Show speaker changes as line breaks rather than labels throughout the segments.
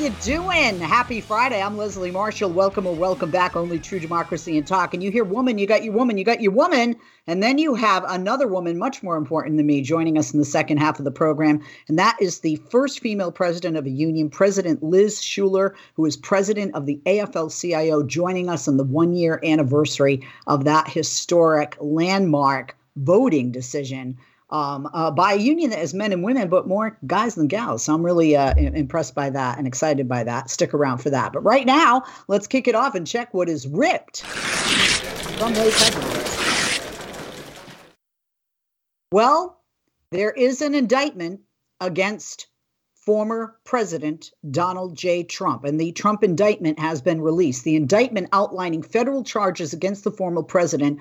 You doing? Happy Friday. I'm Leslie Marshall. Welcome or welcome back. Only true democracy and talk. And you hear woman, you got your woman, you got your woman. And then you have another woman, much more important than me, joining us in the second half of the program. And that is the first female president of a union, President Liz Shuler, who is president of the AFL CIO, joining us on the one year anniversary of that historic landmark voting decision um, uh, by a union that has men and women, but more guys than gals. So I'm really uh, impressed by that and excited by that. Stick around for that. But right now, let's kick it off and check what is ripped from those headlines. Well, there is an indictment against former President Donald J. Trump, and the Trump indictment has been released. The indictment outlining federal charges against the former president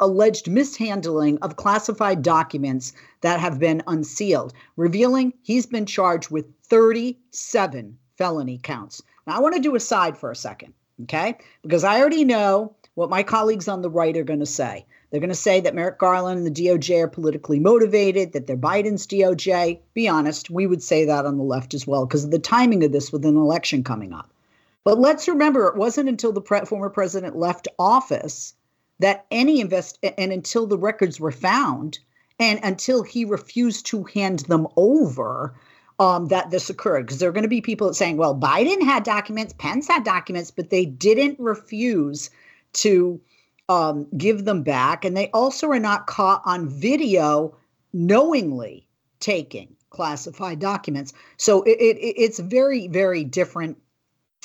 alleged mishandling of classified documents that have been unsealed, revealing he's been charged with 37 felony counts. Now, I want to do a side for a second, okay? Because I already know what my colleagues on the right are going to say. They're going to say that Merrick Garland and the DOJ are politically motivated, that they're Biden's DOJ. Be honest, we would say that on the left as well because of the timing of this with an election coming up. But let's remember, it wasn't until the pre- former president left office that any invest and until the records were found and until he refused to hand them over um, that this occurred. Because there are going to be people saying well biden had documents pence had documents but they didn't refuse to um, give them back. And they also are not caught on video knowingly taking classified documents. So it, it, it's very very different.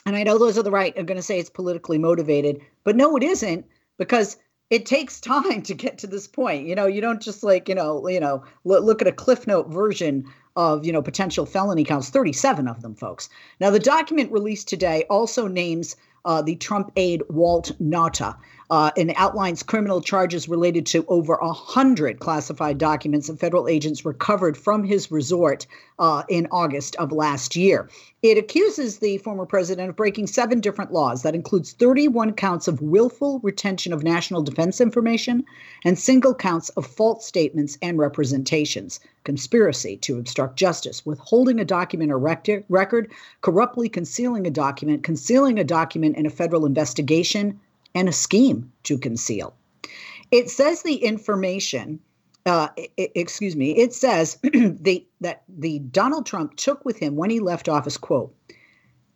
And i know those are the right are going to say it's politically motivated but no it isn't because it takes time to get to this point. You know, you don't just like, you know, you know, look, at a cliff note version of, you know, potential felony counts, 37 of them, folks. Now, the document released today also names uh, the Trump aide Walt Nauta uh, and outlines criminal charges related to over a hundred classified documents that federal agents recovered from his resort uh, in August of last year. It accuses the former president of breaking seven different laws. That includes 31 counts of willful retention of national defense information and single counts of false statements and representations, conspiracy to obstruct justice, withholding a document or record, corruptly concealing a document, concealing a document in a federal investigation, and a scheme to conceal. It says the information, uh, excuse me, it says the, that the Donald Trump took with him when he left office, quote,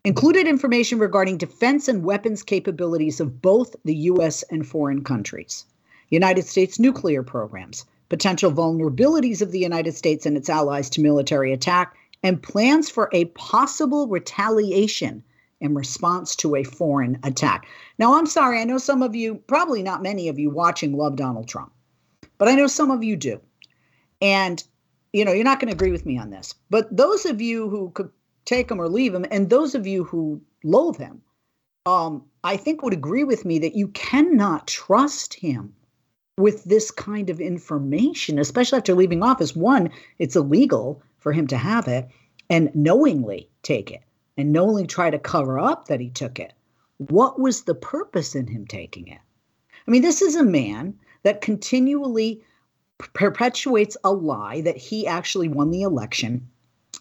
included information regarding defense and weapons capabilities of both the U.S. and foreign countries, United States nuclear programs, potential vulnerabilities of the United States and its allies to military attack, and plans for a possible retaliation in response to a foreign attack. Now, I'm sorry, I know some of you, probably not many of you watching, love Donald Trump, but I know some of you do. And, you know, you're not going to agree with me on this. But those of you who could take him or leave him, and those of you who loathe him, um, I think would agree with me that you cannot trust him with this kind of information, especially after leaving office. One, it's illegal for him to have it and knowingly take it and knowingly try to cover up that he took it. What was the purpose in him taking it? I mean, this is a man that continually perpetuates a lie that he actually won the election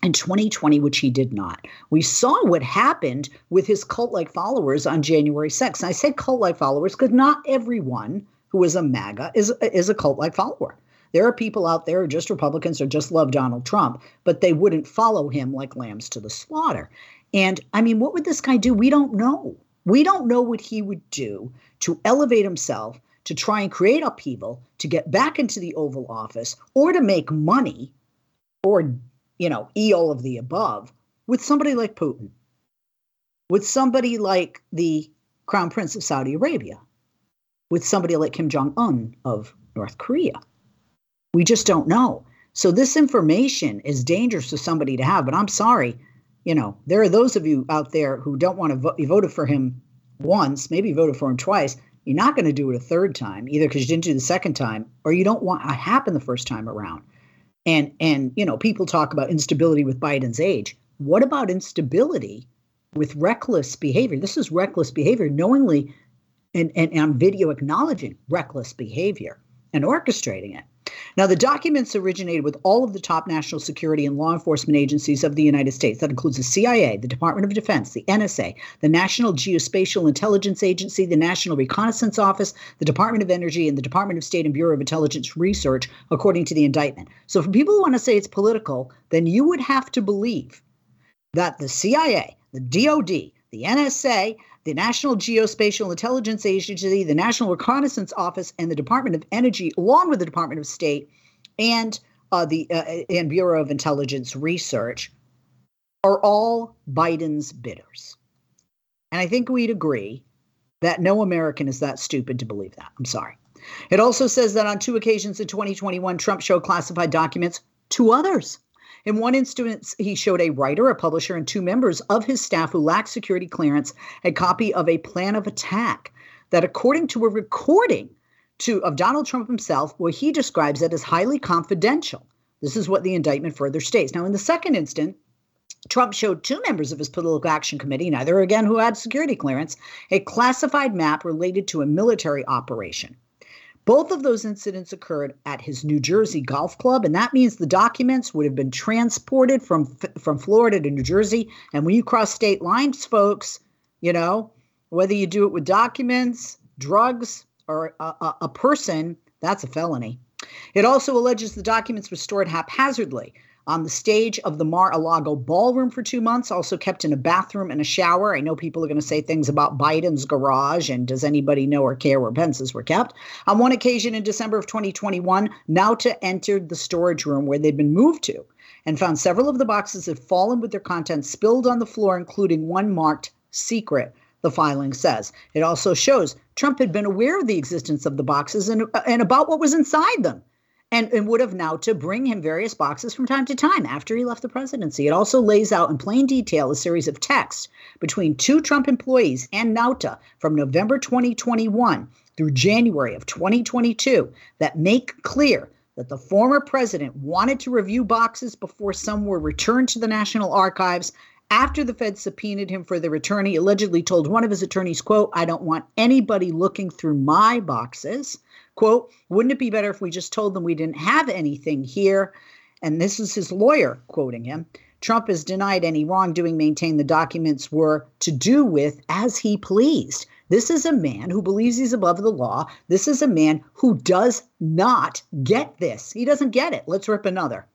in 2020, which he did not. We saw what happened with his cult like followers on January 6th. And I say cult like followers because not everyone who is a MAGA is, is a cult like follower. There are people out there who just Republicans or just love Donald Trump, but they wouldn't follow him like lambs to the slaughter. And I mean, what would this guy do? We don't know. We don't know what he would do to elevate himself, to try and create upheaval, to get back into the Oval Office, or to make money, or, you know, E all of the above with somebody like Putin. with somebody like the Crown Prince of Saudi Arabia, with somebody like Kim Jong un of North Korea? We just don't know. So this information is dangerous for somebody to have, but I'm sorry. You know, there are those of you out there who don't want to vote. You voted for him once, maybe voted for him twice. You're not going to do it a third time, either because you didn't do the second time or you don't want it to happen the first time around. And and you know, people talk about instability with Biden's age. What about instability with reckless behavior? This is reckless behavior, knowingly and, and, and on video acknowledging reckless behavior and orchestrating it. Now, the documents originated with all of the top national security and law enforcement agencies of the United States. That includes the CIA, the Department of Defense, the NSA, the National Geospatial Intelligence Agency, the National Reconnaissance Office, the Department of Energy, and the Department of State and Bureau of Intelligence Research, according to the indictment. So, for people who want to say it's political, then you would have to believe that the CIA, the DOD, the NSA, the National Geospatial Intelligence Agency, the National Reconnaissance Office, and the Department of Energy, along with the Department of State and uh, the uh, and Bureau of Intelligence Research, are all Biden's bidders. And I think we'd agree that no American is that stupid to believe that. I'm sorry. It also says that on two occasions in 2021, Trump showed classified documents to others. In one instance, he showed a writer, a publisher, and two members of his staff who lacked security clearance a copy of a plan of attack that, according to a recording to, of Donald Trump himself, where he describes it as highly confidential. This is what the indictment further states. Now, in the second instance, Trump showed two members of his political action committee, neither again who had security clearance, a classified map related to a military operation. Both of those incidents occurred at his New Jersey golf club, and that means the documents would have been transported from from Florida to New Jersey. And when you cross state lines, folks, you know whether you do it with documents, drugs, or a, a, a person, that's a felony. It also alleges the documents were stored haphazardly on the stage of the Mar-a-Lago ballroom for two months, also kept in a bathroom and a shower. I know people are going to say things about Biden's garage and does anybody know or care where Pence's were kept? On one occasion in December of 2021, Nauta entered the storage room where they'd been moved to and found several of the boxes had fallen with their contents spilled on the floor, including one marked secret the filing says. It also shows Trump had been aware of the existence of the boxes and, uh, and about what was inside them and, and would have Nauta bring him various boxes from time to time after he left the presidency. It also lays out in plain detail a series of texts between two Trump employees and Nauta from November 2021 through January of 2022 that make clear that the former president wanted to review boxes before some were returned to the National Archives. After the Fed subpoenaed him for their attorney, allegedly told one of his attorneys, quote, I don't want anybody looking through my boxes. Quote, wouldn't it be better if we just told them we didn't have anything here? And this is his lawyer quoting him. Trump has denied any wrongdoing, maintained the documents were to do with as he pleased. This is a man who believes he's above the law. This is a man who does not get this. He doesn't get it. Let's rip another.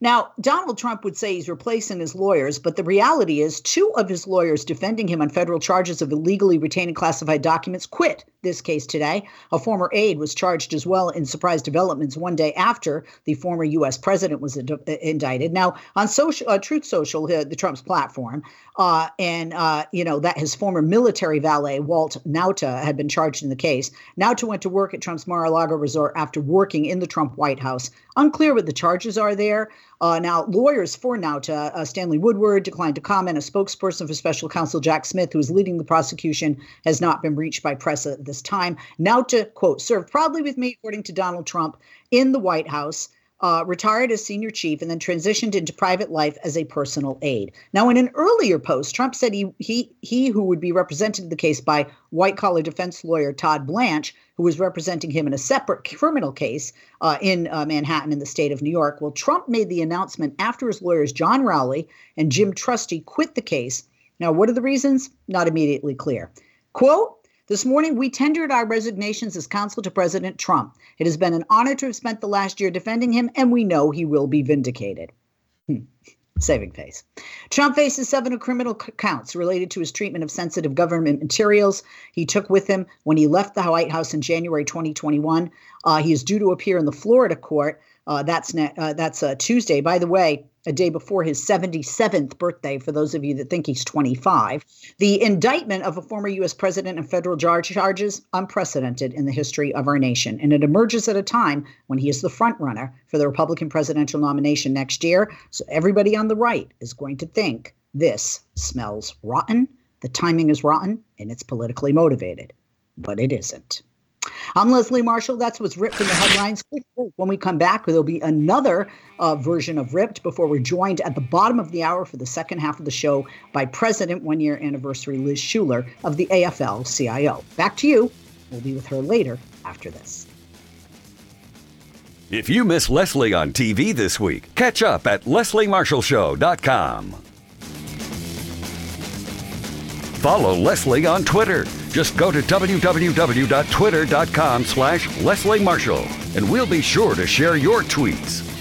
Now, Donald Trump would say he's replacing his lawyers, but the reality is two of his lawyers defending him on federal charges of illegally retaining classified documents quit this case today. A former aide was charged as well in surprise developments one day after the former U.S. president was ind- indicted. Now, on social, uh, Truth Social, uh, the Trump's platform, uh, and uh, you know that his former military valet Walt Nauta had been charged in the case. Nauta went to work at Trump's Mar-a-Lago resort after working in the Trump White House. Unclear what the charges are there. Uh, now, lawyers for Nauta, uh, Stanley Woodward, declined to comment. A spokesperson for special counsel Jack Smith, who is leading the prosecution, has not been reached by press at this time. Nauta, quote, served proudly with me, according to Donald Trump, in the White House uh, retired as senior chief, and then transitioned into private life as a personal aide. Now, in an earlier post, Trump said he he he who would be represented in the case by white collar defense lawyer Todd Blanche, who was representing him in a separate criminal case uh, in uh, Manhattan in the state of New York. Well, Trump made the announcement after his lawyers John Rowley and Jim Trusty quit the case. Now, what are the reasons? Not immediately clear. Quote, this morning, we tendered our resignations as counsel to President Trump. It has been an honor to have spent the last year defending him, and we know he will be vindicated. Hmm. Saving face. Trump faces seven criminal counts related to his treatment of sensitive government materials he took with him when he left the White House in January 2021. Uh, he is due to appear in the Florida court Uh, that's ne- uh, that's Tuesday. By the way, a day before his 77th birthday, for those of you that think he's 25. The indictment of a former U.S. president and federal charge charges unprecedented in the history of our nation. And it emerges at a time when he is the front runner for the Republican presidential nomination next year. So everybody on the right is going to think this smells rotten, the timing is rotten, and it's politically motivated. But it isn't. I'm Leslie Marshall. That's what's ripped from the headlines. When we come back, there'll be another uh, version of Ripped before we're joined at the bottom of the hour for the second half of the show by President one year anniversary Liz Shuler of the AFL CIO. Back to you. We'll be with her later after this.
If you miss Leslie on TV this week, catch up at lesliemarshallshow.com. Follow Leslie on Twitter just go to www.twitter.com slash Leslie Marshall, and we'll be sure to share your tweets.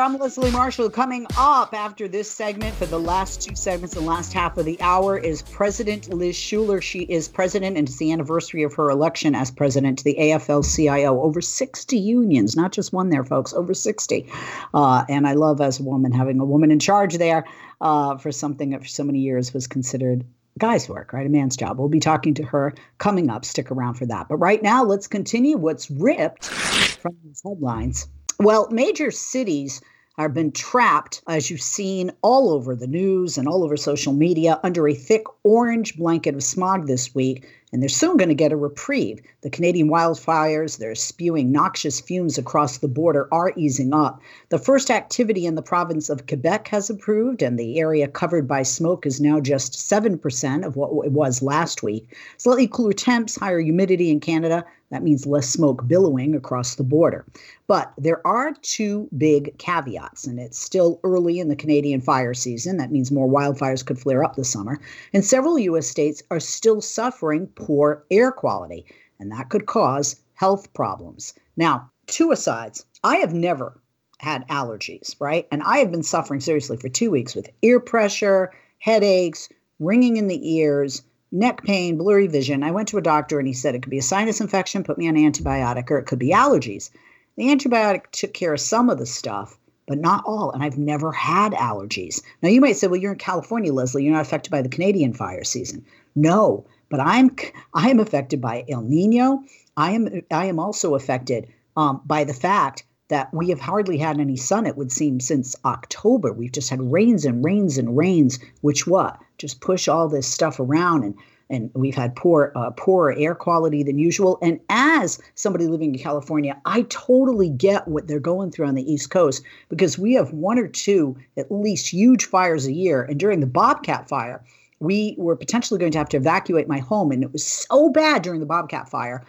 I'm Leslie Marshall. Coming up after this segment for the last two segments, the last half of the hour is President Liz Shuler. She is president, and it's the anniversary of her election as president to the AFL CIO. Over 60 unions, not just one there, folks, over 60. Uh, and I love, as a woman, having a woman in charge there uh, for something that for so many years was considered guy's work, right? A man's job. We'll be talking to her coming up. Stick around for that. But right now, let's continue what's ripped from these headlines. Well, major cities have been trapped, as you've seen all over the news and all over social media, under a thick orange blanket of smog this week and they're soon going to get a reprieve. The Canadian wildfires, they're spewing noxious fumes across the border, are easing up. The first activity in the province of Quebec has approved, and the area covered by smoke is now just 7% of what it was last week. Slightly cooler temps, higher humidity in Canada. That means less smoke billowing across the border. But there are two big caveats, and it's still early in the Canadian fire season. That means more wildfires could flare up this summer. And several U.S. states are still suffering poor air quality, and that could cause health problems. Now, two asides, I have never had allergies, right? And I have been suffering seriously for two weeks with ear pressure, headaches, ringing in the ears, neck pain, blurry vision. I went to a doctor and he said it could be a sinus infection, put me on an antibiotic, or it could be allergies. The antibiotic took care of some of the stuff, but not all. And I've never had allergies. Now, you might say, well, you're in California, Leslie. You're not affected by the Canadian fire season. No, but I'm I am affected by El Nino. I am I am also affected um, by the fact that we have hardly had any sun. It would seem since October. We've just had rains and rains and rains, which what just push all this stuff around and and we've had poor uh, air quality than usual. And as somebody living in California, I totally get what they're going through on the East Coast because we have one or two at least huge fires a year. And during the Bobcat fire, we were potentially going to have to evacuate my home. And it was so bad during the Bobcat fire.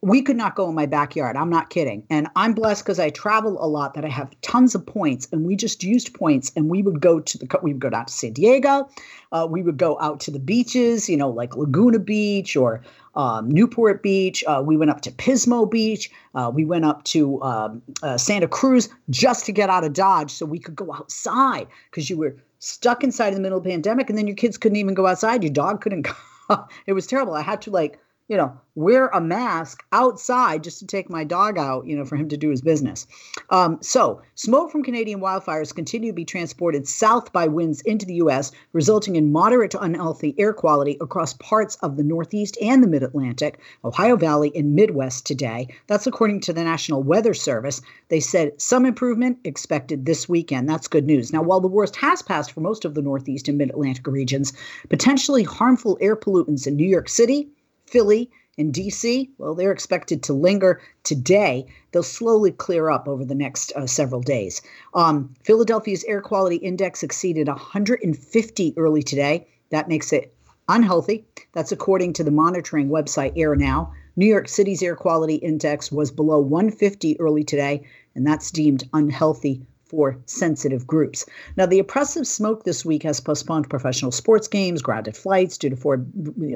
We could not go in my backyard. I'm not kidding. And I'm blessed because I travel a lot that I have tons of points. And we just used points and we would go to the, we would go down to San Diego. Uh, we would go out to the beaches, you know, like Laguna Beach or um, Newport Beach. Uh, we went up to Pismo Beach. Uh, we went up to um, uh, Santa Cruz just to get out of Dodge so we could go outside because you were stuck inside in the middle of the pandemic, and then your kids couldn't even go outside. Your dog couldn't go. it was terrible. I had to like you know, wear a mask outside just to take my dog out, you know, for him to do his business. Um, so, smoke from Canadian wildfires continue to be transported south by winds into the U.S., resulting in moderate to unhealthy air quality across parts of the Northeast and the Mid Atlantic, Ohio Valley, and Midwest today. That's according to the National Weather Service. They said some improvement expected this weekend. That's good news. Now, while the worst has passed for most of the Northeast and Mid Atlantic regions, potentially harmful air pollutants in New York City, Philly, and DC, well, they're expected to linger today. They'll slowly clear up over the next uh, several days. Um, Philadelphia's air quality index exceeded 150 early today. That makes it unhealthy. That's according to the monitoring website Air Now. New York City's air quality index was below 150 early today, and that's deemed unhealthy for sensitive groups. Now, the oppressive smoke this week has postponed professional sports games, grounded flights due to poor,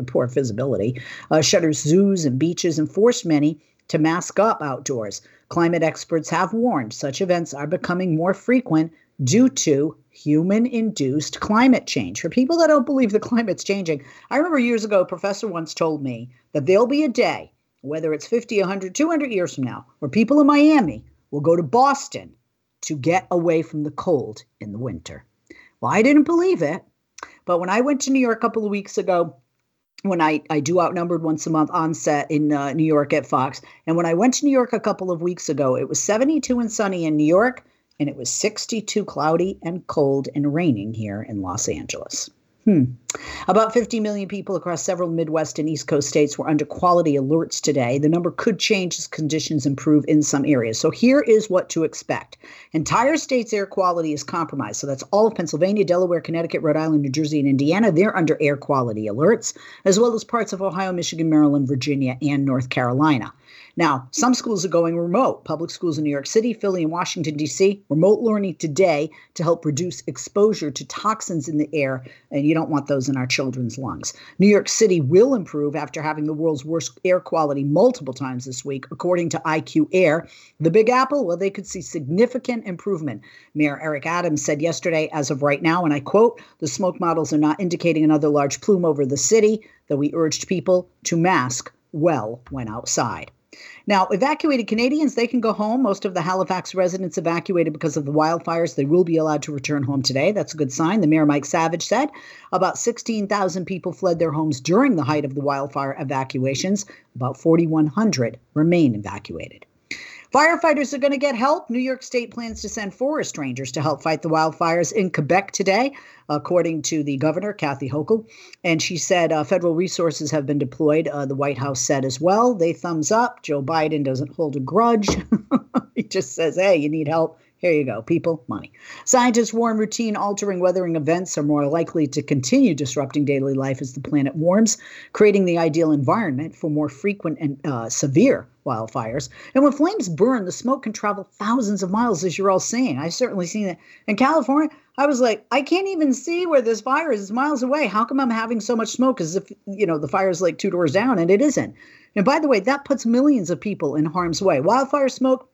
poor visibility, uh, shutters zoos and beaches, and forced many to mask up outdoors. Climate experts have warned such events are becoming more frequent due to human induced climate change. For people that don't believe the climate's changing, I remember years ago, a professor once told me that there'll be a day, whether it's 50, 100, 200 years from now, where people in Miami will go to Boston to get away from the cold in the winter. Well, I didn't believe it. But when I went to New York a couple of weeks ago, when I, I do outnumbered once a month on set in uh, New York at Fox. And when I went to New York a couple of weeks ago, it was 72 and sunny in New York, and it was 62 cloudy and cold and raining here in Los Angeles. Hmm. About 50 million people across several Midwest and East Coast states were under quality alerts today. The number could change as conditions improve in some areas. So here is what to expect. Entire states' air quality is compromised. So that's all of Pennsylvania, Delaware, Connecticut, Rhode Island, New Jersey, and Indiana. They're under air quality alerts, as well as parts of Ohio, Michigan, Maryland, Virginia, and North Carolina. Now, some schools are going remote. Public schools in New York City, Philly, and Washington, D.C., remote learning today to help reduce exposure to toxins in the air. And you don't want those in our children's lungs. New York City will improve after having the world's worst air quality multiple times this week, according to IQ Air. The Big Apple, well, they could see significant improvement. Mayor Eric Adams said yesterday, as of right now, and I quote, the smoke models are not indicating another large plume over the city, though we urged people to mask well when outside. Now, evacuated Canadians, they can go home. Most of the Halifax residents evacuated because of the wildfires. They will be allowed to return home today. That's a good sign. The mayor, Mike Savage, said about 16,000 people fled their homes during the height of the wildfire evacuations. About 4,100 remain evacuated. Firefighters are going to get help. New York State plans to send forest rangers to help fight the wildfires in Quebec today, according to the governor, Kathy Hochul. And she said uh, federal resources have been deployed. Uh, the White House said as well. They thumbs up. Joe Biden doesn't hold a grudge. he just says, hey, you need help. Here you go, people, money. Scientists warn routine altering weathering events are more likely to continue disrupting daily life as the planet warms, creating the ideal environment for more frequent and uh, severe wildfires. And when flames burn, the smoke can travel thousands of miles, as you're all saying. I've certainly seen it. In California, I was like, I can't even see where this fire is. It's miles away. How come I'm having so much smoke as if, you know, the fire is like two doors down and it isn't? And by the way, that puts millions of people in harm's way. Wildfire smoke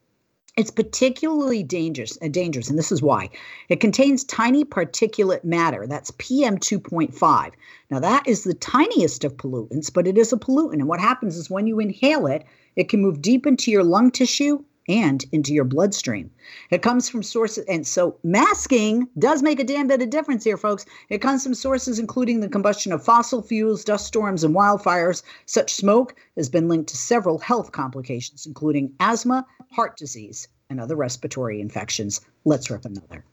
it's particularly dangerous, uh, dangerous, and this is why. It contains tiny particulate matter. That's PM 2.5. Now, that is the tiniest of pollutants, but it is a pollutant. And what happens is when you inhale it, it can move deep into your lung tissue and into your bloodstream. It comes from sources, and so masking does make a damn bit of difference here, folks. It comes from sources including the combustion of fossil fuels, dust storms, and wildfires. Such smoke has been linked to several health complications, including asthma, heart disease, and other respiratory infections. Let's rip another.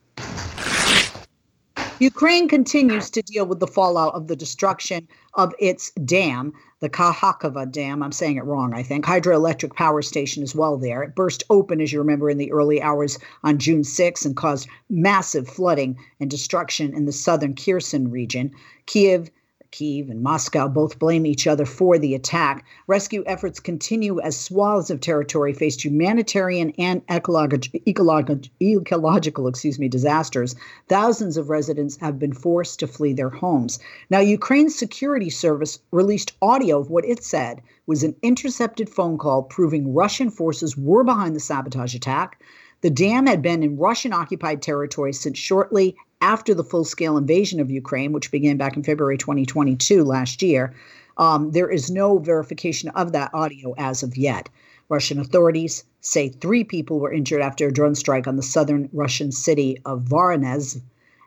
Ukraine continues to deal with the fallout of the destruction of its dam, the Kakhovka Dam. I'm saying it wrong, I think. Hydroelectric power station as well there. It burst open, as you remember, in the early hours on June 6 and caused massive flooding and destruction in the southern Kherson region. Kiev Kiev and Moscow both blame each other for the attack. Rescue efforts continue as swaths of territory face humanitarian and ecological, ecological, ecological excuse me, disasters. Thousands of residents have been forced to flee their homes. Now, Ukraine's security service released audio of what it said was an intercepted phone call proving Russian forces were behind the sabotage attack. The dam had been in Russian occupied territory since shortly after the full scale invasion of Ukraine, which began back in February 2022 last year. Um, there is no verification of that audio as of yet. Russian authorities say three people were injured after a drone strike on the southern Russian city of Voronezh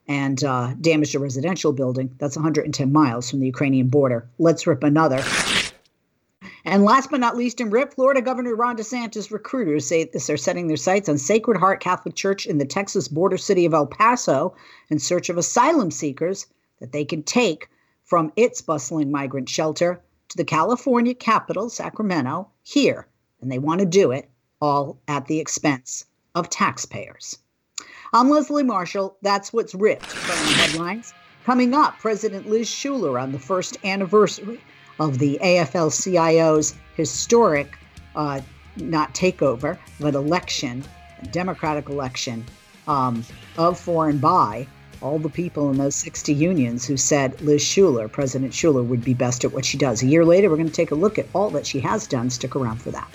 and uh, damaged a residential building. That's 110 miles from the Ukrainian border. Let's rip another. And last but not least, in RIP, Florida Governor Ron DeSantis recruiters say this they're setting their sights on Sacred Heart Catholic Church in the Texas border city of El Paso in search of asylum seekers that they can take from its bustling migrant shelter to the California capital, Sacramento, here. And they want to do it all at the expense of taxpayers. I'm Leslie Marshall. That's what's ripped from the headlines. Coming up, President Liz Shuler on the first anniversary of the AFL CIO's historic, uh, not takeover, but election, Democratic election um, of for and by all the people in those 60 unions who said Liz Shuler, President Shuler, would be best at what she does. A year later, we're going to take a look at all that she has done. Stick around for that.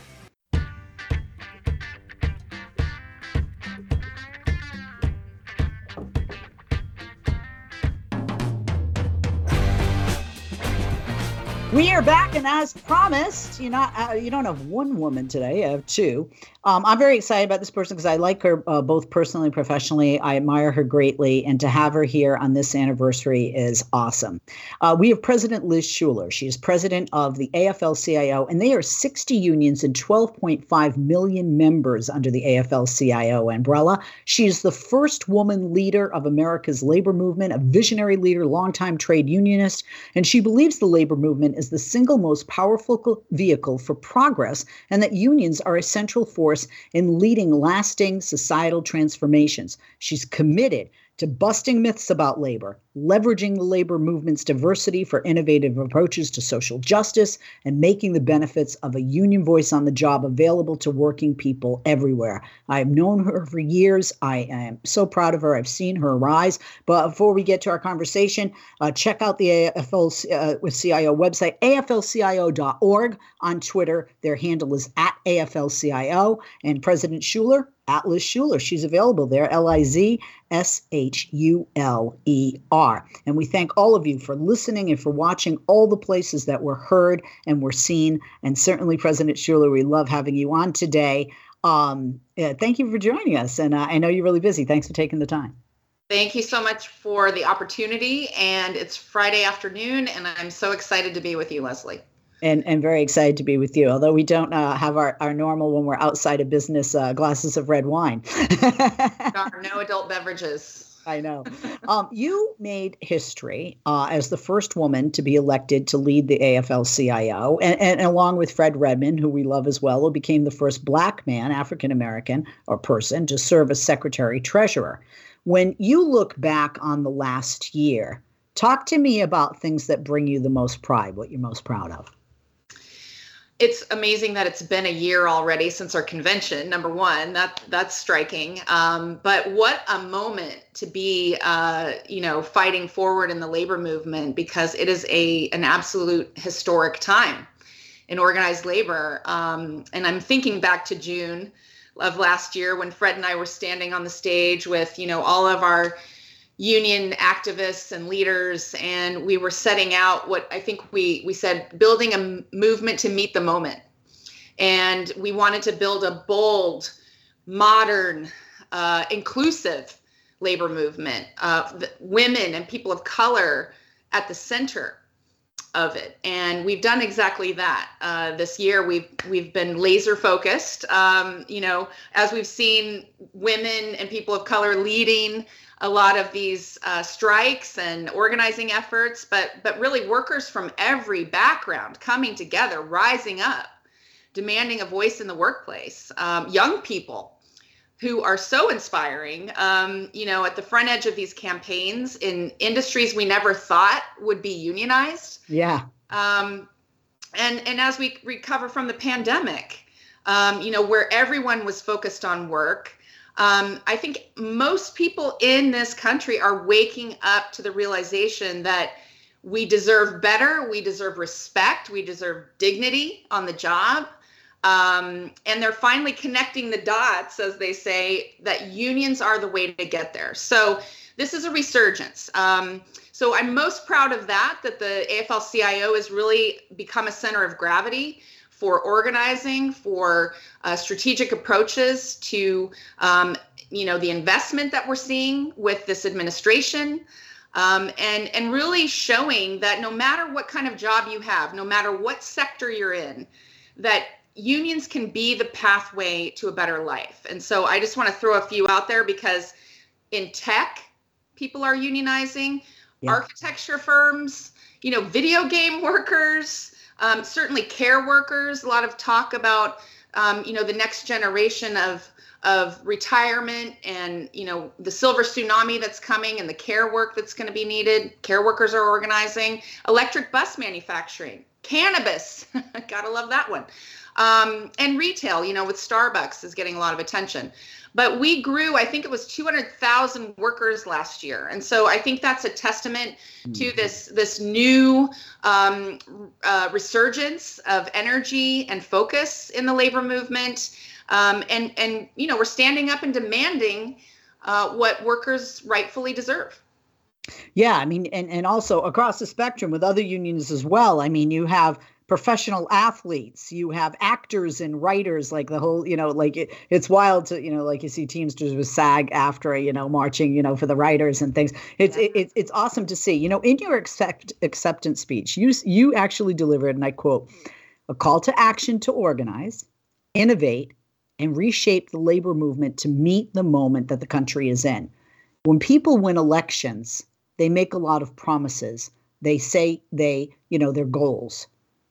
And as promised, you know, uh, you don't have one woman today; I have two. Um, I'm very excited about this person because I like her uh, both personally and professionally. I admire her greatly, and to have her here on this anniversary is awesome. Uh, we have President Liz Shuler. She is president of the AFL-CIO, and they are 60 unions and 12.5 million members under the AFL-CIO umbrella. She is the first woman leader of America's labor movement, a visionary leader, longtime trade unionist, and she believes the labor movement is the single most powerful vehicle for progress, and that unions are a central force in leading lasting societal transformations. She's committed to busting myths about labor, leveraging the labor movement's diversity for innovative approaches to social justice, and making the benefits of a union voice on the job available to working people everywhere. I've known her for years. I am so proud of her. I've seen her rise. But before we get to our conversation, uh, check out the AFL uh, CIO website, aflcio.org. On Twitter, their handle is at AFL-CIO. And President Shuler, at Liz Shuler. She's available there, L I Z S H U L E R. And we thank all of you for listening and for watching all the places that were heard and were seen. And certainly, President Shuler, we love having you on today. Um, yeah, thank you for joining us. And uh, I know you're really busy. Thanks for taking the time.
Thank you so much for the opportunity. And it's Friday afternoon, and I'm so excited to be with you, Leslie
and, and very excited to be with you. Although we don't uh, have our, our normal when we're outside of business uh, glasses of red wine.
no adult beverages.
I know. Um, you made history uh, as the first woman to be elected to lead the AFL CIO, and, and, along with Fred Redmond, who we love as well, who became the first black man, African American, or person to serve as secretary treasurer. When you look back on the last year, talk to me about things that bring you the most pride, what you're most proud of
it's amazing that it's been a year already since our convention. Number one, that that's striking. Um, but what a moment to be, uh, you know, fighting forward in the labor movement because it is a an absolute historic time in organized labor. Um, and I'm thinking back to June of last year when Fred and I were standing on the stage with, you know, all of our union activists and leaders and we were setting out what i think we we said building a movement to meet the moment. And we wanted to build a bold modern uh, inclusive labor movement uh, women and people of color at the center of it. And we've done exactly that. Uh, this year we've we've been laser focused. Um, you know as we've seen women and people of color leading a lot of these uh, strikes and organizing efforts, but but really workers from every background coming together, rising up, demanding a voice in the workplace. Um, young people who are so inspiring, um, you know, at the front edge of these campaigns in industries we never thought would be unionized.
Yeah.
Um, and and as we recover from the pandemic, um, you know, where everyone was focused on work um, I think most people in this country are waking up to the realization that we deserve better, we deserve respect, we deserve dignity on the job. Um, and they're finally connecting the dots, as they say, that unions are the way to get there. So this is a resurgence. Um, so I'm most proud of that, that the AFL CIO has really become a center of gravity for organizing, for uh, strategic approaches to, um, you know, the investment that we're seeing with this administration, um, and and really showing that no matter what kind of job you have, no matter what sector you're in, that unions can be the pathway to a better life. And so I just want to throw a few out there because in tech, people are unionizing, yeah. architecture firms, you know, video game workers um, certainly, care workers. A lot of talk about um, you know the next generation of of retirement and you know the silver tsunami that's coming and the care work that's going to be needed. Care workers are organizing. Electric bus manufacturing, cannabis. Gotta love that one. Um, and retail, you know, with Starbucks is getting a lot of attention. But we grew, I think it was 200,000 workers last year. And so I think that's a testament to mm-hmm. this, this new um, uh, resurgence of energy and focus in the labor movement. Um, and, and, you know, we're standing up and demanding uh, what workers rightfully deserve.
Yeah, I mean, and, and also across the spectrum with other unions as well. I mean, you have professional athletes. You have actors and writers like the whole you know like it, it's wild to you know like you see teamsters with SAG-AFTRA you know marching you know for the writers and things. It's yeah. Mm-hmm. it, it's awesome to see. You know in your accept, acceptance speech you you actually delivered and i quote a call to action to organize innovate and reshape the labor movement to meet the moment that the country is in. When people win elections they make a lot of promises. They say they you know their goals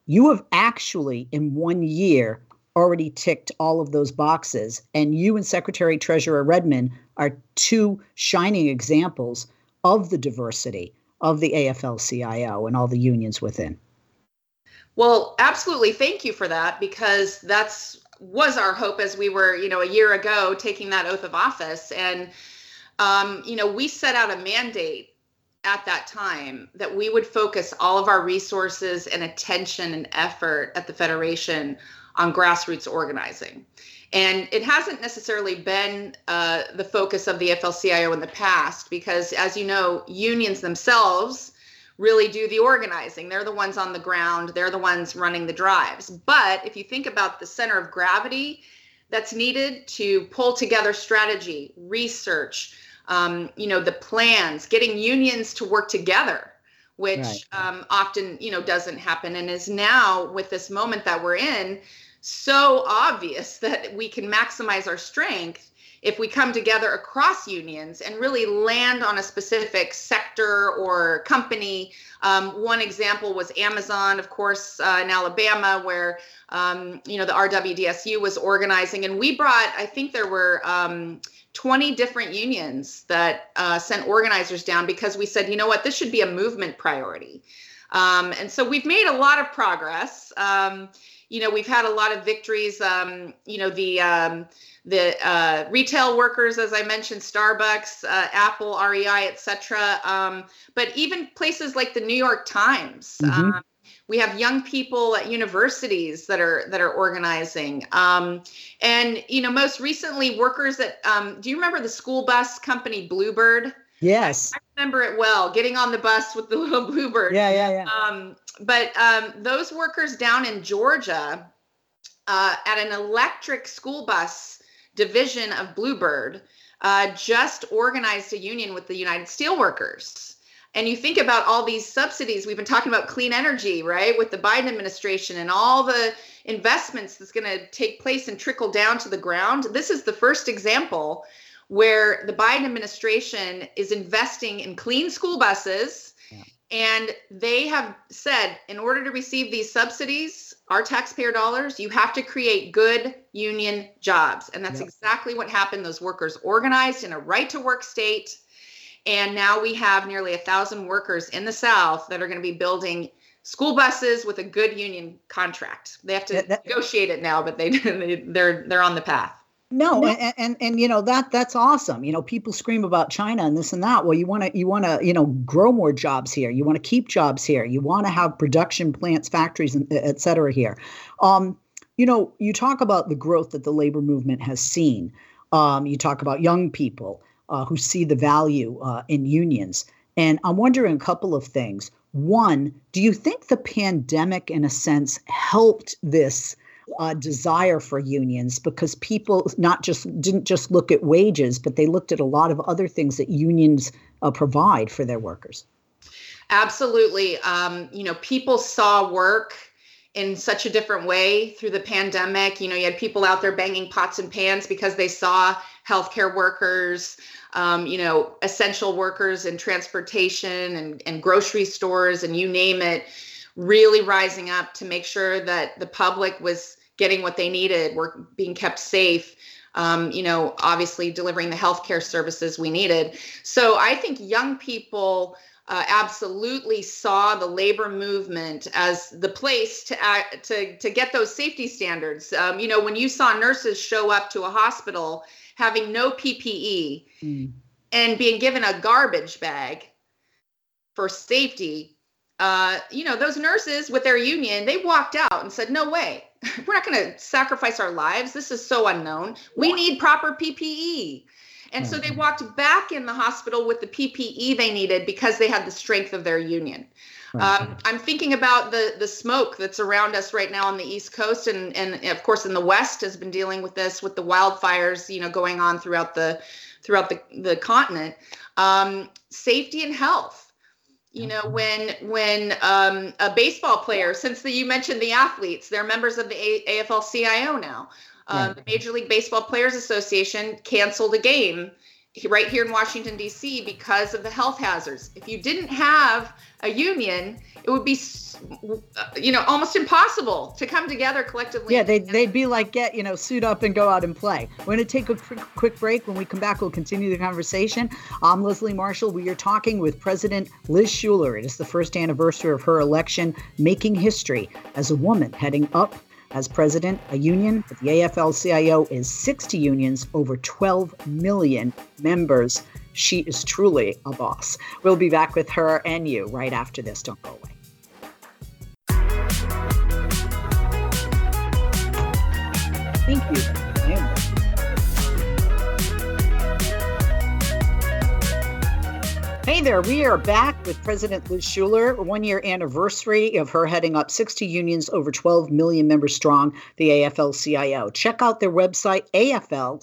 you have actually, in one year, already ticked all of those boxes. And you and Secretary Treasurer Redmond are two shining examples of the diversity of the AFL CIO and all the unions within.
Well, absolutely. Thank you for that because that's was our hope as we were, you know, a year ago taking that oath of office. And, um, you know, we set out a mandate at that time that we would focus all of our resources and attention and effort at the Federation on grassroots organizing. And it hasn't necessarily been uh, the focus of the AFL-CIO in the past because, as you know, unions themselves really do the organizing. They're the ones on the ground, they're the ones running the drives. But if you think about the center of gravity that's needed to pull together strategy, research, um, you know, the plans, getting unions to work together, which right. um, often, you know, doesn't happen and is now with this moment that we're in so obvious that we can maximize our strength if we come together across unions and really land on a specific sector or company. Um, one example was Amazon, of course, uh, in Alabama, where um, you know the RWDSU was organizing, and we brought. I think there were um, 20 different unions that uh, sent organizers down because we said, you know what, this should be a movement priority. Um, and so we've made a lot of progress. Um, you know, we've had a lot of victories. Um, you know, the um, the uh, retail workers, as I mentioned, Starbucks, uh, Apple, REI, etc. Um, but even places like the New York Times. Mm-hmm. Um, we have young people at universities that are that are organizing um, and you know most recently workers at um, do you remember the school bus company bluebird
yes.
I remember it well getting on the bus with the little bluebird.
Yeah yeah yeah.
Um, but um, those workers down in georgia uh, at an electric school bus division of bluebird uh, just organized a union with the united steelworkers. And you think about all these subsidies we've been talking about clean energy right with the biden administration and all the investments that's going to take place and trickle down to the ground. This is the first example where the biden administration is investing in clean school buses yeah. and they have said in order to receive these subsidies our taxpayer dollars you have to create good union jobs and that's exactly what happened those workers organized in a right to work state and now we have nearly a thousand workers in the South that are going to be building school buses with a good union contract. They have to that, that, negotiate it now, but they, they they're they're on the path.
No, no. And, and, and you know that that's awesome. You know, people scream about China and this and that. Well, you want to you want to you know grow more jobs here. You want to keep jobs here. You want to have production plants, factories, and et cetera here. Um, you know, you talk about the growth that the labor movement has seen. Um, you talk about young people uh, who see the value uh, in unions. And I'm wondering a couple of things. One, do you think the pandemic, in a sense, helped this uh, desire for unions because people not just didn't just look at wages, but they looked at a lot of other things that unions uh, provide for their workers?
Absolutely. Um, you know, people saw work in such a different way through the pandemic. You know, you had people out there banging pots and pans because they saw healthcare workers, um, you know, essential workers in transportation and, and grocery stores and you name it, really rising up to make sure that the public was getting what they needed, were being kept safe. um, you know, obviously delivering the healthcare services we needed. So I think young people uh, absolutely saw the labor movement as the place to act, to to get those safety standards. Um, you know, when you saw nurses show up to a hospital having no PPE mm. and being given a garbage bag for safety, uh, you know, those nurses with their union, they walked out and said, "No way, we're not going to sacrifice our lives. This is so unknown. We need proper PPE." And so they mm-hmm. walked back in the hospital with the PPE they needed because they had the strength of their union. Um, I'm thinking about the the smoke that's around us right now on the East Coast, and and of course in the West has been dealing with this with the wildfires, you know, going on throughout the throughout the the continent. Um, safety and health. You know, when when um, a baseball player, since the, you mentioned the athletes, they're members of the a- AFL-CIO now. Um, the Major League Baseball Players Association canceled a game right here in Washington, D.C. because of the health hazards. If you didn't have a union, it would be, you know, almost impossible to come together collectively.
Yeah, they'd, they'd be like, get, you know, suit up and go out and play. We're going to take a quick, break. When we come back, we'll continue the conversation. I'm Leslie Marshall. We are talking with President Liz Shuler. It is the first anniversary of her election, making history as a woman heading up as president, a union, the AFL CIO is 60 unions, over 12 million members. She is truly a boss. We'll be back with her and you right after this. Don't go away. Thank you. Hey there, we are back with President Liz Shuler, one year anniversary of her heading up 60 unions, over 12 million members strong, the AFL CIO. Check out their website, aflcio.org.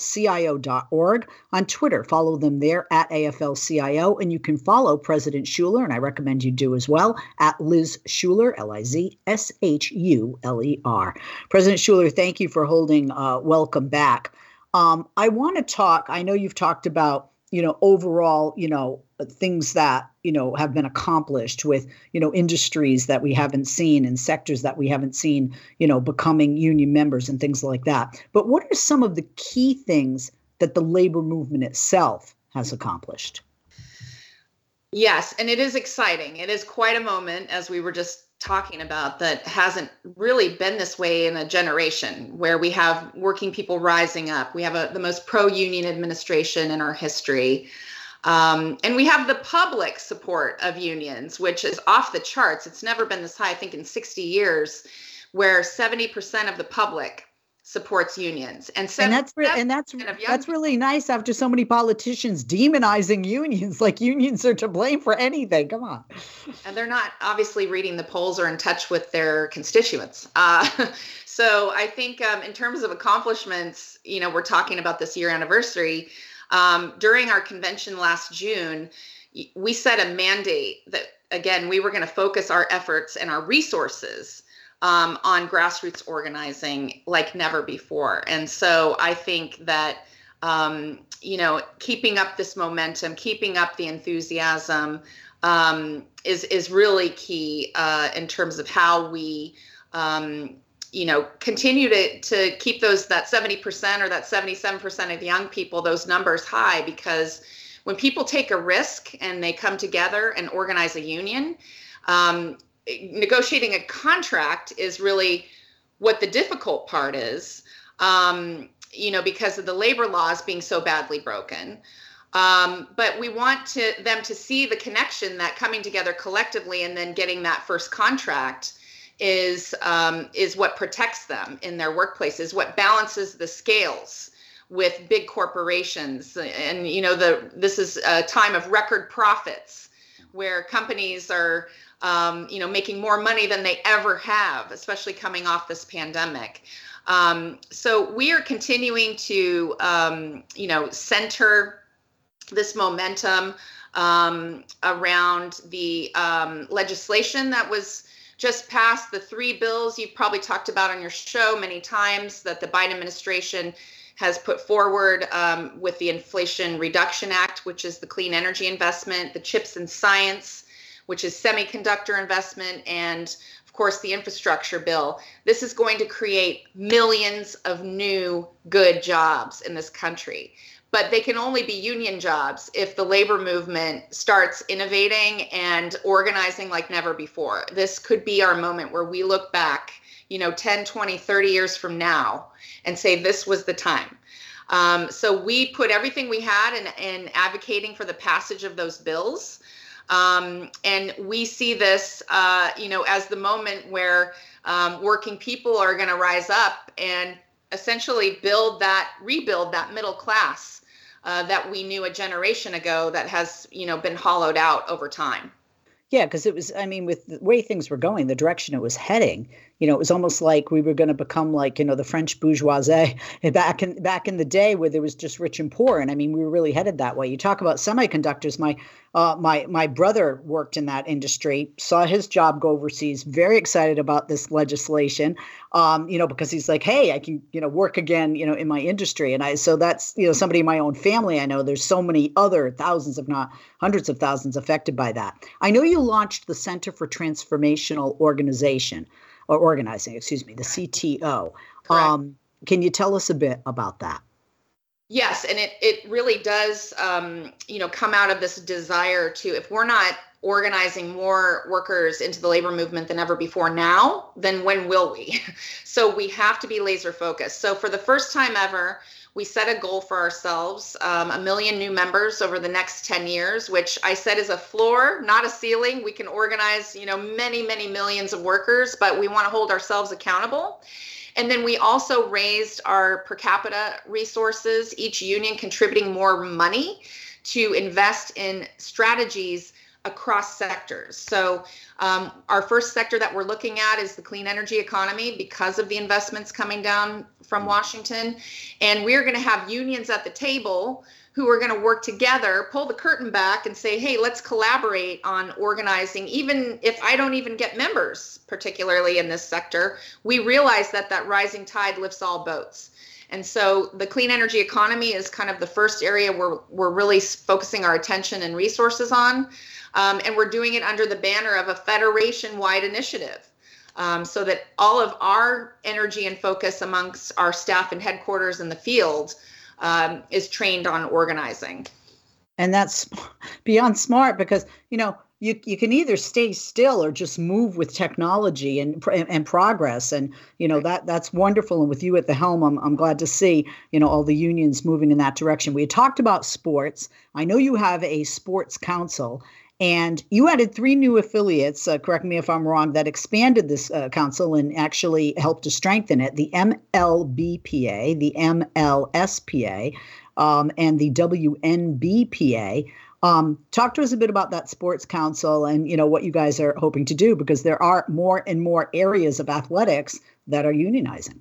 On Twitter, follow them there at AFL CIO, and you can follow President Shuler, and I recommend you do as well, at Liz Shuler, L I Z S H U L E R. President Shuler, thank you for holding uh, Welcome Back. Um, I want to talk, I know you've talked about you know overall you know things that you know have been accomplished with you know industries that we haven't seen and sectors that we haven't seen you know becoming union members and things like that. But what are some of the key things that the labor movement itself has accomplished?
Yes and it is exciting. It is quite a moment as we were just talking about that hasn't really been this way in a generation where we have working people rising up. We have a, the most pro-union administration in our history um, and we have the public support of unions which is off the charts. It's never been this high i think in 60 years where 70% of the public supports unions.
And, and that's re- and that's that's really nice after so many politicians demonizing unions. Like unions are to blame for anything. Come on.
And they're not obviously reading the polls or in touch with their constituents. Uh, so i think um, in terms of accomplishments you know we're talking about this year anniversary um, during our convention last june we set a mandate that again we were going to focus our efforts and our resources um, on grassroots organizing like never before. And so I think that, um, you know, keeping up this momentum, keeping up the enthusiasm um, is, is really key uh, in terms of how we, um, you know, continue to, to keep those, that 70% or that 77% of young people, those numbers high, because when people take a risk and they come together and organize a union, um, negotiating a contract is really what the difficult part is, um, you know, because of the labor laws being so badly broken. Um, but we want to them to see the connection that coming together collectively and then getting that first contract is um, is what protects them in their workplaces, what balances the scales with big corporations. And you know, the this is a time of record profits where companies are um, you know, making more money than they ever have, especially coming off this pandemic. Um, so we are continuing to, um, you know, center this momentum um, around the um, legislation that was just passed. The three bills you've probably talked about on your show many times that the Biden administration has put forward um, with the Inflation Reduction Act, which is the clean energy investment, the CHIPS and Science which is semiconductor investment, and of course, the infrastructure bill. This is going to create millions of new good jobs in this country. But they can only be union jobs if the labor movement starts innovating and organizing like never before. This could be our moment where we look back, you know, 10, 20, 30 years from now and say this was the time. Um, so we put everything we had in, in advocating for the passage of those bills. Um, and we see this, uh, you know, as the moment where um, working people are going to rise up and essentially build that, rebuild that middle class uh, that we knew a generation ago that has, you know, been hollowed out over time.
Yeah, because it was, I mean, with the way things were going, the direction it was heading, you know, it was almost like we were going to become like, you know, the French bourgeoisie back in back in the day where there was just rich and poor. And I mean, we were really headed that way. You talk about semiconductors. My uh, my my brother worked in that industry, saw his job go overseas, very excited about this legislation. Um, you know, because he's like, hey, I can, you know, work again, you know, in my industry. And I so that's, you know, somebody in my own family I know there's so many other thousands, if not hundreds of thousands affected by that. I know you launched the Center for Transformational Organization or Organizing, excuse me, the CTO. Um, can you tell us a bit about that?
Yes, and it it really does, um, you know, come out of this desire to if we're not organizing more workers into the labor movement than ever before now, then when will we? So we have to be laser focused. So for the first time ever, we set a goal for ourselves um, a million new members over the next 10 years which i said is a floor not a ceiling. We can organize you know many many millions of workers but we want to hold ourselves accountable. And then we also raised our per capita resources, each union contributing more money to invest in strategies across sectors. So, um, our first sector that we're looking at is the clean energy economy because of the investments coming down from Washington. And we're going to have unions at the table who are going to work together, pull the curtain back and say, hey, let's collaborate on organizing. Even if I don't even get members, particularly in this sector, we realize that that rising tide lifts all boats. And so the clean energy economy is kind of the first area where we're really focusing our attention and resources on. Um, and we're doing it under the banner of a federation wide initiative. Um, so that all of our energy and focus amongst our staff and headquarters in the field um, is trained on organizing.
And that's beyond smart because, you know, you, you can either stay still or just move with technology and, and progress. And you know that that's wonderful. And with you at the helm I'm, I'm glad to see you know all the unions moving in that direction. We had talked about sports. I know you have a sports council and you added three new affiliates, uh, correct me if I'm wrong, that expanded this uh, council and actually helped to strengthen it the MLBPA, the MLSPA, um, and the WNBPA. Um, talk to us a bit about that sports council and you know what you guys are hoping to do because there are more and more areas of athletics that are unionizing.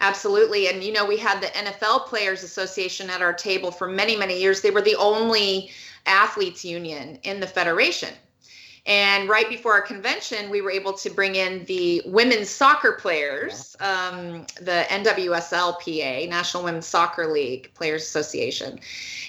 Absolutely. And, you know, we had the NFL Players Association at our table for many, many years. They were the only athletes union in the federation. And right before our convention, we were able to bring in the women's soccer players, um, the NWSLPA, National Women's Soccer League Players Association.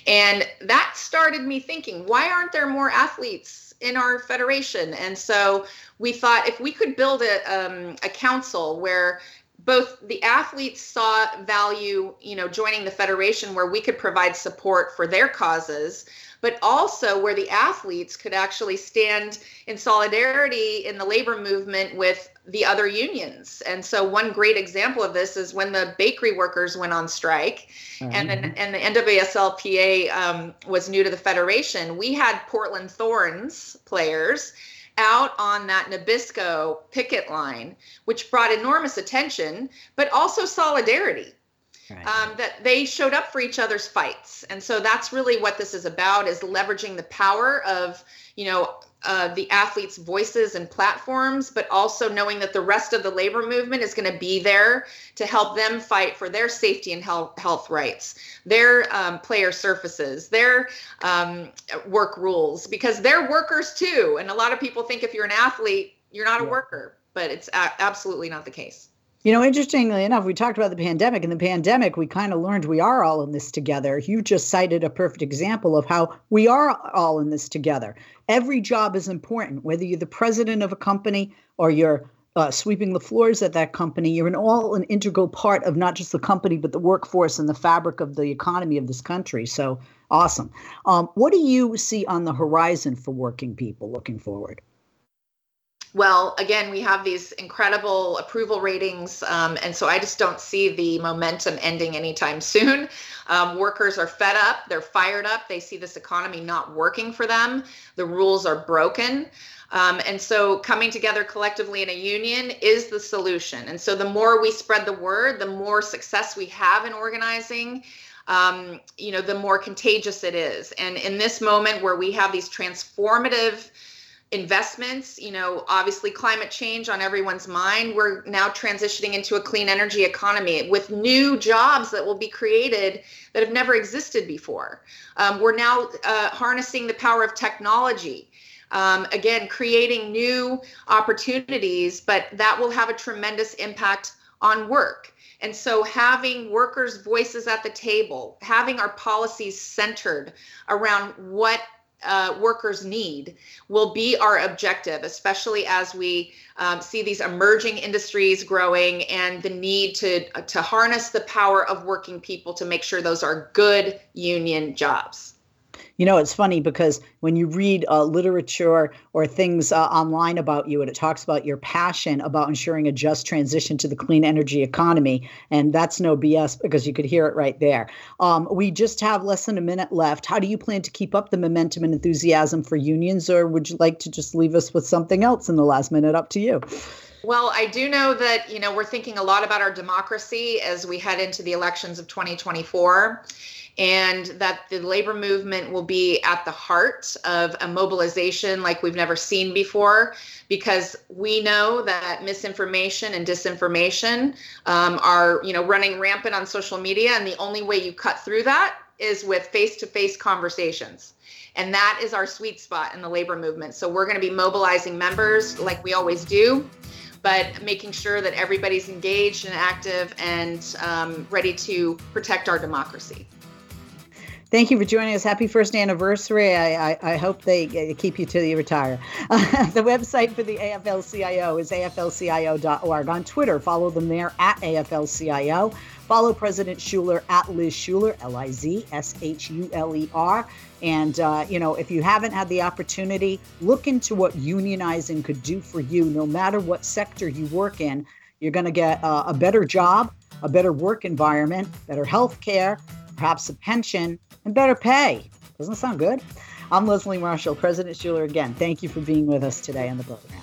And that started me thinking, why aren't there more athletes in our federation? And so we thought if we could build a, um, a council where both the athletes saw value, you know, joining the federation where we could provide support for their causes, but also where the athletes could actually stand in solidarity in the labor movement with the other unions. And so one great example of this is when the bakery workers went on strike mm-hmm. and then and the NWSLPA um, was new to the federation, we had Portland Thorns players out on that Nabisco picket line, which brought enormous attention, but also solidarity right. um, that they showed up for each other's fights. And so that's really what this is about is leveraging the power of you know uh, the athletes voices and platforms but also knowing that the rest of the labor movement is going to be there to help them fight for their safety and health, health rights their um, player surfaces their um, work rules because they're workers too. And a lot of people think if you're an athlete you're not a worker but it's a- absolutely not the case
You know, interestingly enough, we talked about the pandemic. In the pandemic, we kind of learned we are all in this together. You just cited a perfect example of how we are all in this together. Every job is important, whether you're the president of a company or you're uh, sweeping the floors at that company. You're an all an integral part of not just the company, but the workforce and the fabric of the economy of this country. So awesome. Um, what do you see on the horizon for working people looking forward?
Well, again, we have these incredible approval ratings, um, and so I just don't see the momentum ending anytime soon. Um, workers are fed up, they're fired up, they see this economy not working for them, the rules are broken. Um, and so coming together collectively in a union is the solution. And so the more we spread the word, the more success we have in organizing. Um, you know, the more contagious it is. And in this moment where we have these transformative investments, you know, obviously climate change on everyone's mind, we're now transitioning into a clean energy economy with new jobs that will be created that have never existed before. Um, we're now uh, harnessing the power of technology um, again, creating new opportunities, but that will have a tremendous impact on work. And so, having workers' voices at the table, having our policies centered around what uh, workers need will be our objective, especially as we um, see these emerging industries growing and the need to to harness the power of working people to make sure those are good union jobs.
You know, it's funny because when you read uh, literature or things uh, online about you, and it talks about your passion about ensuring a just transition to the clean energy economy, and that's no BS because you could hear it right there. Um, we just have less than a minute left. How do you plan to keep up the momentum and enthusiasm for unions, or would you like to just leave us with something else in the last minute? Up to you.
Well, I do know that, you know, we're thinking a lot about our democracy as we head into the elections of 2024 and that the labor movement will be at the heart of a mobilization like we've never seen before because we know that misinformation and disinformation um, are you know running rampant on social media and the only way you cut through that is with face-to-face conversations. And that is our sweet spot in the labor movement. So we're going to be mobilizing members like we always do but making sure that everybody's engaged and active and um, ready to protect our democracy
Thank you for joining us. Happy first anniversary. I, I, I hope they keep you till you retire. Uh, the website for the AFL-CIO is aflcio.org. On Twitter, follow them there at AFL-CIO. Follow President Shuler at Liz Shuler, L I Z S H U L E R. And, uh, you know, if you haven't had the opportunity, look into what unionizing could do for you, no matter what sector you work in. You're going to get uh, a better job, a better work environment, better health care, perhaps a pension, and better pay. Doesn't that sound good? I'm Leslie Marshall, President Shuler again. Thank you for being with us today on the program.